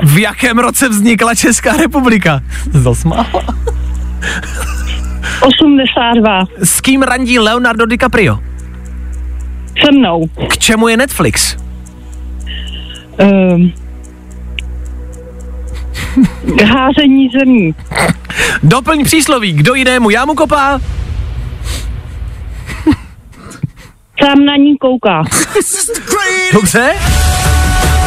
V jakém roce vznikla Česká republika? Zasmála.
82.
S kým randí Leonardo DiCaprio?
Se mnou.
K čemu je Netflix?
Uh, k házení zemí.
Doplň přísloví, kdo jinému jámu kopá?
Sám na ní kouká.
Dobře.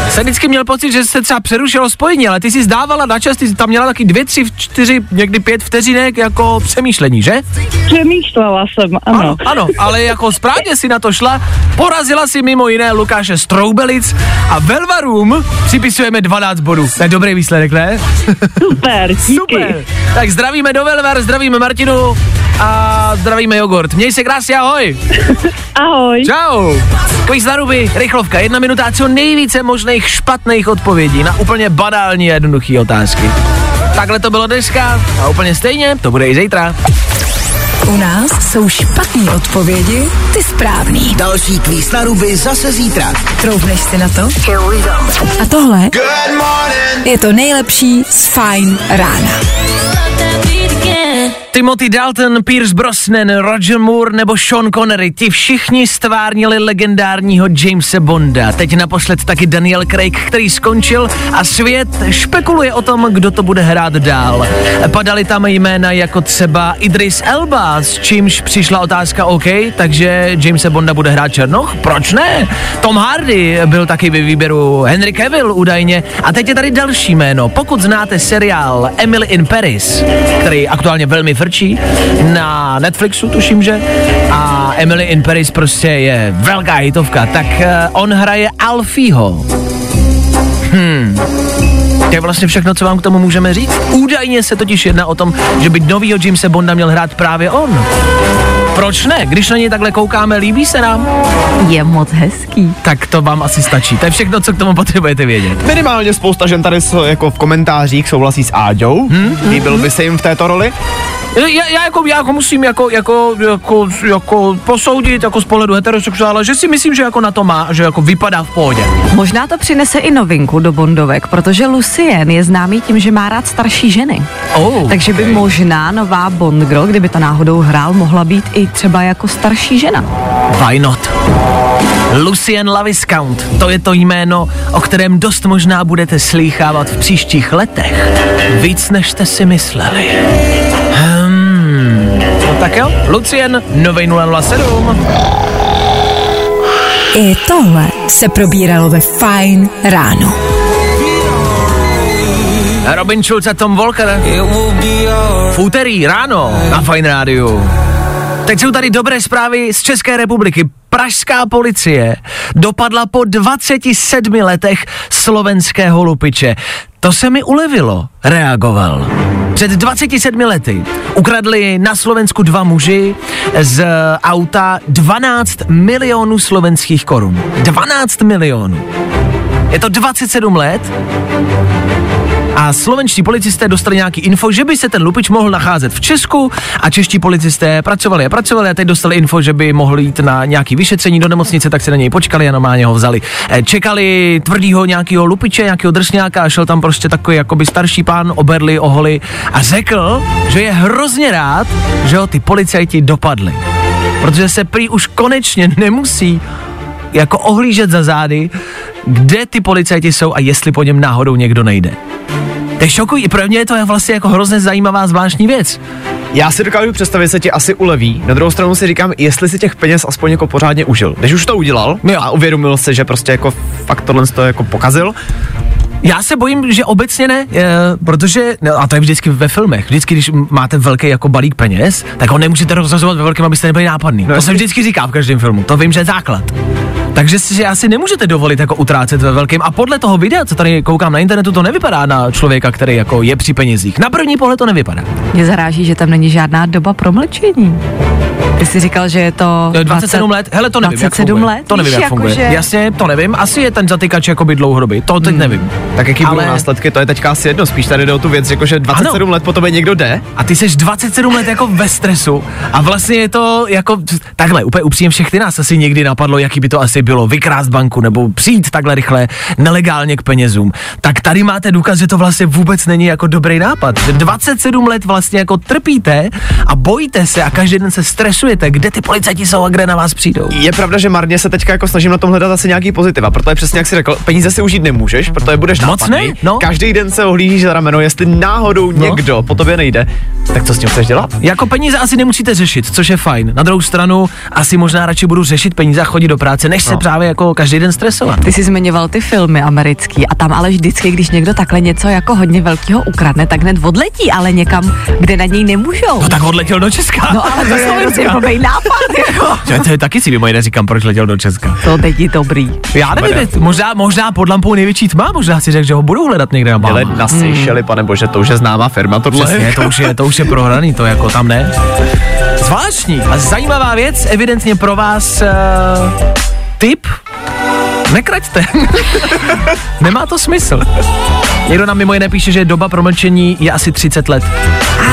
Jsem vždycky měl pocit, že se třeba přerušilo spojení, ale ty si zdávala na čas, ty jsi tam měla taky dvě, tři, čtyři, někdy pět vteřinek jako přemýšlení, že?
Přemýšlela jsem, ano.
Ano, ano, ale jako správně si na to šla, porazila si mimo jiné Lukáše Stroubelic a Velvarům připisujeme 12 bodů. To je dobrý výsledek, ne?
Super, díky.
Super. Tak zdravíme do Velvar, zdravíme Martinu a zdravíme jogurt. Měj se krásně, ahoj.
Ahoj.
Čau. Kvíz na ruby, rychlovka, jedna minuta a co nejvíce možných špatných odpovědí na úplně banální a jednoduché otázky. Takhle to bylo dneska a úplně stejně to bude i zítra.
U nás jsou špatné odpovědi, ty správný.
Další kvíz na ruby zase zítra.
Troufneš si na to? A tohle je to nejlepší z Fine rána.
Timothy Dalton, Pierce Brosnan, Roger Moore nebo Sean Connery, ti všichni stvárnili legendárního Jamesa Bonda. Teď naposled taky Daniel Craig, který skončil a svět špekuluje o tom, kdo to bude hrát dál. Padaly tam jména jako třeba Idris Elba, s čímž přišla otázka OK, takže Jamesa Bonda bude hrát Černoch? Proč ne? Tom Hardy byl taky ve výběru, Henry Cavill údajně. A teď je tady další jméno. Pokud znáte seriál Emily in Paris, který aktuálně velmi frčí na Netflixu, tuším, že, a Emily in Paris prostě je velká hitovka, tak uh, on hraje Alfieho. Hmm. To je vlastně všechno, co vám k tomu můžeme říct. Údajně se totiž jedná o tom, že by novýho Jamesa Bonda měl hrát právě on. Proč ne? Když na něj takhle koukáme, líbí se nám?
Je moc hezký.
Tak to vám asi stačí. To je všechno, co k tomu potřebujete vědět.
Minimálně spousta žen tady jako v komentářích souhlasí s Áďou. Hmm? Líbil by se jim v této roli?
Já, já, jako, já jako musím jako, jako, jako, jako posoudit jako z pohledu heterosexuála, že si myslím, že jako na to má, že jako vypadá v pohodě.
Možná to přinese i novinku do Bondovek, protože Lucien je známý tím, že má rád starší ženy.
Oh,
Takže by možná nová Bond girl, kdyby to náhodou hrál, mohla být i třeba jako starší žena.
Why not? Lucien Laviscount, to je to jméno, o kterém dost možná budete slýchávat v příštích letech. Víc, než jste si mysleli. Hmm. No tak jo, Lucien, novej 007.
I tohle se probíralo ve Fine ráno.
Robin Schulz a Tom Walker. V úterý ráno na Fine Rádiu. Teď jsou tady dobré zprávy z České republiky. Pražská policie dopadla po 27 letech slovenského lupiče. To se mi ulevilo, reagoval. Před 27 lety ukradli na Slovensku dva muži z auta 12 milionů slovenských korun. 12 milionů. Je to 27 let a slovenští policisté dostali nějaký info, že by se ten lupič mohl nacházet v Česku a čeští policisté pracovali a pracovali a teď dostali info, že by mohl jít na nějaký vyšetření do nemocnice, tak se na něj počkali a normálně ho vzali. Eh, Čekali tvrdýho nějakého lupiče, nějakého drsňáka a šel tam prostě takový jakoby starší pán, oberli, oholi a řekl, že je hrozně rád, že ho ty policajti dopadli. Protože se prý už konečně nemusí jako ohlížet za zády, kde ty policajti jsou a jestli po něm náhodou někdo nejde. To je šokují, pro mě je to vlastně jako hrozně zajímavá zvláštní věc.
Já si dokážu představit, že se ti asi uleví. Na druhou stranu si říkám, jestli si těch peněz aspoň jako pořádně užil. Když už to udělal
Jo.
a uvědomil se, že prostě jako fakt tohle to jako pokazil,
Já se bojím, že obecně ne, je, protože, no, a to je vždycky ve filmech, vždycky, když máte velký jako balík peněz, tak ho nemůžete rozhazovat ve velkém, abyste nebyli nápadný. No, to se vždycky říká v každém filmu, to vím, že je základ. Takže si asi nemůžete dovolit jako utrácet ve velkém. A podle toho videa, co tady koukám na internetu, to nevypadá na člověka, který jako je při penězích. Na první pohled to nevypadá.
Mě zaráží, že tam není žádná doba promlčení. Ty jsi říkal, že je to...
Eh, 27 let? Hele, to nevím, jak
27
funguje.
let?
To nevím,
Víš,
jak
jako
funguje.
že-
Jasně, to nevím. Asi je ten zatykač jakoby dlouhodobý. To teď nevím.
tak jaký budou
Ale-
následky, to je teďka asi jedno. Spíš tady jde o tu věc, jako že 27
Ano.
let po tobě někdo jde.
A ty seš 27 let jako ve stresu a vlastně je to jako takhle, úplně upřímně všechny nás asi někdy napadlo, jaký by to asi bylo, vykrást banku nebo přijít takhle rychle nelegálně k penězům. Tak tady máte důkaz, že to vlastně vůbec není jako dobrý nápad. Že 27 let vlastně jako trpíte a bojíte se a každý den se stresujete, kde ty policajti jsou a kde na vás přijdou.
Je pravda, že marně se teďka jako snažím na tom hledat asi nějaký pozitiva, protože přesně jak jsi řekl, peníze si užít nemůžeš, protože budeš
Moc ne, no.
Každý den se ohlížíš za rameno, jestli náhodou
No.
někdo po tobě nejde, tak co s tím chceš dělat?
Jako peníze asi nemusíte řešit, což je fajn. Na druhou stranu asi možná radši budu řešit peníze a chodit do práce, než se
No.
právě jako každý den stresovat.
Ty jsi zmiňoval ty filmy americký a tam ale vždycky, když někdo takhle něco jako hodně velkého ukradne, tak hned odletí, ale někam, kde na něj nemůžou.
No tak odletěl do Česka.
No ale to blbej nápad, jako.
To, to je taky si mimo jiné říkám, proč letěl do Česka.
To není dobrý.
Já nevím, je- možná, možná pod lampou největší tma, možná si řekl, že ho budou hledat někde na
Ale
Bahamách.
na Seychely, pane bože, to už je známá firma, tohle.
Přesně, to už, je, to už je prohraný, to jako tam ne. Zvláštní a zajímavá věc, evidentně pro vás uh, tip Nekraťte. Nemá to smysl. Někdo nám mimo jiné píše, že doba promlčení je asi 30 let.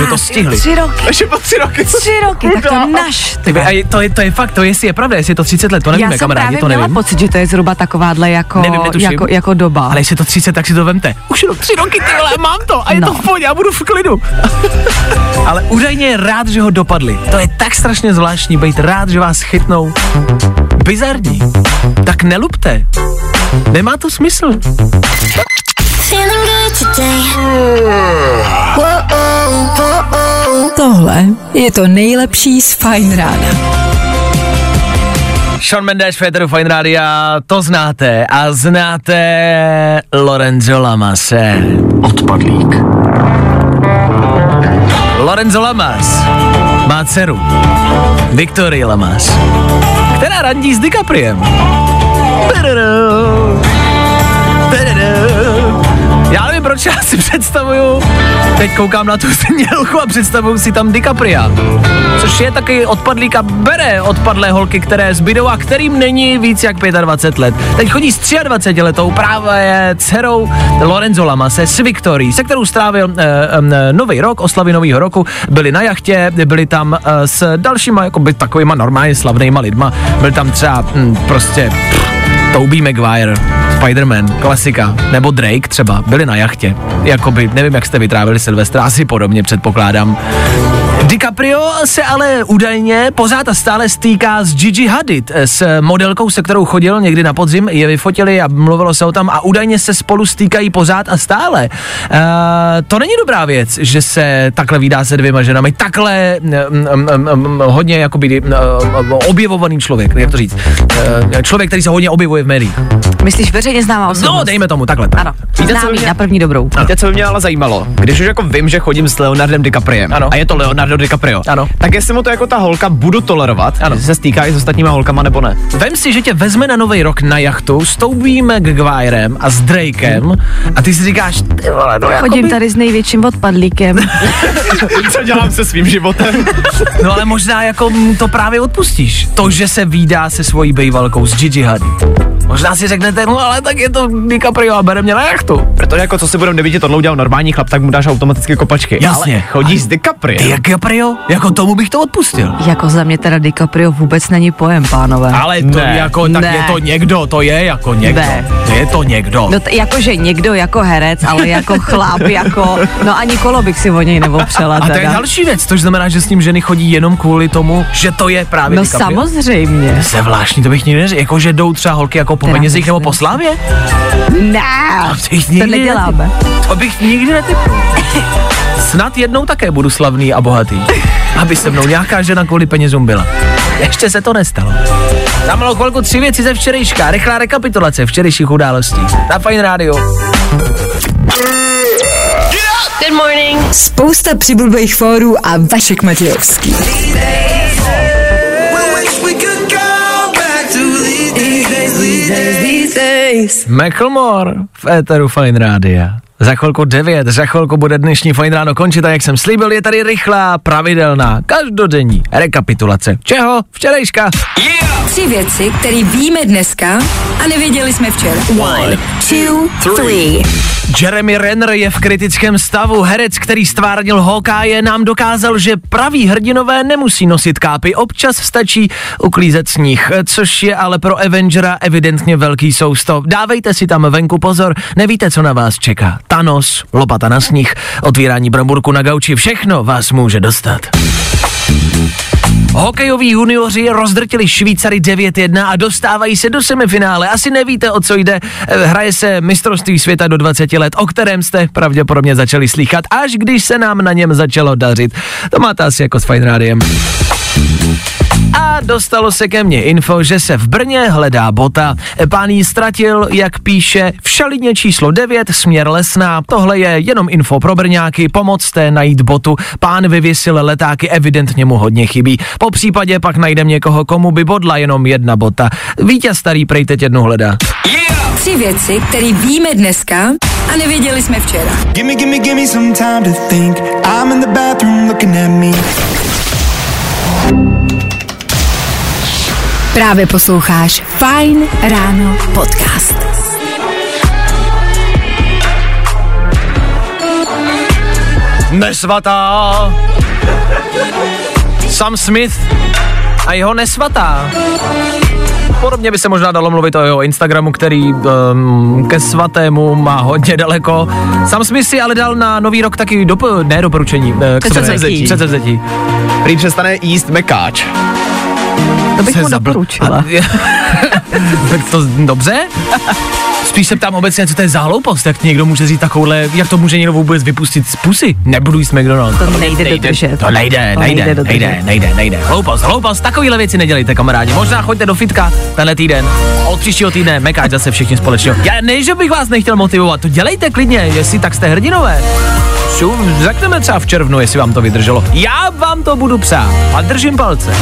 Že to stihli.
Tři roky.
Ještě po tři roky.
Tři roky, tak to naš.
Ty, a je- to, je, to je fakt, to jestli je pravda, jestli je to 30 let, to nevíme,
Já jsem
kamarádi,
právě
to
měla
nevím.
pocit, že to je zhruba takováhle jako,
Nevím, netuším.
jako, jako doba.
Ale jestli je to 30, tak si to vemte. Už jenom tři roky, ty vole, mám to a je
No.
to v pohodě, já budu v klidu. Ale údajně je rád, že ho dopadli. To je tak strašně zvláštní, být rád, že vás chytnou. Bizarní. Tak nelupte. Nemá to smysl.
Tohle je to nejlepší z Fine Rána.
Sean Mendes, Féteru Fine Rádia, to znáte. A znáte Lorenzo Lamase.
Odpadlík.
Lorenzo Lamas má dceru. Victoria Lamas. Která randí s DiCapriem. Já nevím, proč já si představuju, teď koukám na tu znělku a představuju si tam DiCapria. Což je taky odpadlík a bere odpadlé holky, které zbydou a kterým není víc jak 25 let. Teď chodí s 23 letou právě dcerou Lorenzo Lamase s Victorií, se kterou strávil eh, eh, nový rok, oslavy nového roku, byli na jachtě, byli tam eh, s dalšíma jakoby takovýma normálně slavnýma lidma, byl tam třeba hm, prostě pff, Tobey Maguire, Spider-Man, klasika, nebo Drake třeba, byli na jachtě. Jakoby, nevím, jak jste vytrávili Silvestra, asi podobně předpokládám. DiCaprio se ale údajně pořád a stále stýká s Gigi Hadid, s modelkou, se kterou chodil někdy na podzim, je vyfotili a mluvilo se o tam a údajně se spolu stýkají pořád a stále. Uh, to není dobrá věc, že se takhle vydá se dvěma ženami, takhle mm, mm, mm, hodně jakoby mm, objevovaný člověk, jak to říct, uh, člověk, který se hodně objevuje v médiích.
Myslíš veřejně známá osobnost?
No, dejme tomu takhle. Tak.
Ano,
Víte, co
známý
mě-
na první dobrou.
Víte, co by mě ale zajímalo? Když už jako vím, že chodím s Leonardem DiCapriem
Ano.
a je to Leonardo DiCaprio,
Ano.
tak jestli mu to jako ta holka budu tolerovat,
Ano.
ano. že se stýká i s ostatníma holkama nebo ne.
Vem si, že tě vezme na nový rok na jachtu s Tobey Maguirem a s Drakem a ty si říkáš, ty vole, no
Chodím
jakoby-
tady s největším odpadlíkem.
co dělám se svým životem?
No ale možná jako to právě odpustíš. To, že se výdá se svojí bejvalkou s Gigi Hadid. Možná si řeknete, no ale tak je to DiCaprio a bere mě na jachtu.
Protože jako co si budeme nevidět, tohle udělal normální chlap, tak mu dáš automaticky kopačky.
Jasně.
Ale chodí s DiCaprio.
Ty DiCaprio? Jako tomu bych to odpustil.
jako za mě teda DiCaprio vůbec není pojem, pánové.
Ale to
Ne.
jako, tak
Ne.
je to někdo, to je jako někdo.
Ne.
Je to někdo.
No t- jakože někdo jako herec, ale jako chlap, jako, no ani kolo bych si o něj neopřela
a to je další věc, což znamená, že s ním ženy chodí jenom kvůli tomu, že to je právě
No
DiCaprio.
samozřejmě.
Se zvláštní, to bych nikdy neřekl. Jako, že jdou třeba holky jako po
Teda
penězích nebo po slávě?
Ne,
To, bych
to
nikdy
neděláme.
netyp- To bych nikdy netypnul. Snad jednou také budu slavný a bohatý. Aby se mnou nějaká žena kvůli penězům byla. Ještě se to nestalo. Za malou chvilku tři věci ze včerejška. Rychlá rekapitulace včerejších událostí. Na Fine Radio.
Good morning.
Spousta přibulbých fórů a Vašek Matějovský.
Macklemore v éteru Fine Rádia. Za chvilku 9, za chvilku bude dnešní Fine Ráno končit a jak jsem slíbil, je tady rychlá, pravidelná, každodenní rekapitulace. Čeho? Včerejška.
Tři věci, které víme dneska a nevěděli jsme včera. One, two, three.
Jeremy Renner je v kritickém stavu. Herec, který stvárnil Hawkeye, nám dokázal, že praví hrdinové nemusí nosit kápy. Občas stačí uklízet sníh, což je ale pro Avengera evidentně velký sousto. Dávejte si tam venku pozor, nevíte, co na vás čeká. Thanos, lopata na sníh, otvírání bramburku na gauči, všechno vás může dostat. Hokejoví junioři rozdrtili Švýcary 9-1 a dostávají se do semifinále. Asi nevíte, o co jde. Eh, Hraje se mistrovství světa do 20 let, o kterém jste pravděpodobně začali slýchat, až když se nám na něm začalo dařit. To máte asi jako s Fine Rádiem. A dostalo se ke mně info, že se v Brně hledá bota. Pán ji ztratil, jak píše, v šalině číslo 9, směr Lesná. Tohle je jenom info pro Brňáky, pomocte najít botu. Pán vyvěsil letáky, evidentně mu hodně chybí. Po případě pak najdem někoho, komu by bodla jenom jedna bota. Vítěz starý prej teď jednu hledá.
Tři věci, které víme dneska a nevěděli jsme včera.
Gimme, gimme, gimme some time to think. I'm in the bathroom looking at me.
Právě posloucháš Fine Ráno podcast.
Nesvatá. Sam Smith a jeho nesvatá. Podobně by se možná dalo mluvit o jeho Instagramu, který um, ke svatému má hodně daleko. Sam Smith si ale dal na nový rok taky dop, ne doporučení, eh, k
Předsevzetí.
Předsevzetí.
Prý přestane jíst mekáč.
To bych
Se
mu
zabl-
doporučila.
A- tak to dobře? Spíš se ptám obecně, co to je za hloupost, jak někdo může říct takovouhle, jak to může někdo vůbec vypustit z pusy? Nebudu jíst McDonald's.
To nejde dodržet.
To nejde,
To
nejde,
nejde
nejde, nejde, nejde. Hloupost, hloupost, takovýhle věci nedělejte, kamarádi. Možná choďte do fitka tenhle týden. Od příštího týdne mekáč zase všichni společně. Já ne, že bych vás nechtěl motivovat, to dělejte klidně, jestli tak jste hrdinové. Řekneme třeba v červnu, jestli vám to vydrželo. Já vám to budu přát a držím palce.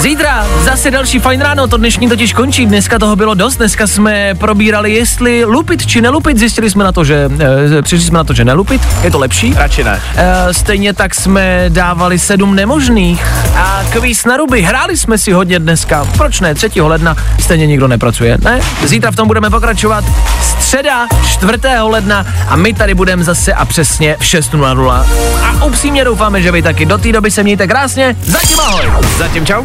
Zítra zase další fajn ráno, to dnešní totiž končí, dneska toho bylo dost, dneska jsme probírali, jestli lupit či nelupit, zjistili jsme na to, že, e, přišli jsme na to, že nelupit, je to lepší.
Radši ne.
E, stejně tak jsme dávali sedm nemožných a kvíz na ruby, hráli jsme si hodně dneska, proč ne, 3. ledna stejně nikdo nepracuje, ne? Zítra v tom budeme pokračovat, středa 4. ledna a my tady budeme zase a přesně v 6.00 a upřímně doufáme, že vy taky do té doby se mějte krásně, zatím ahoj!
Zatím čau.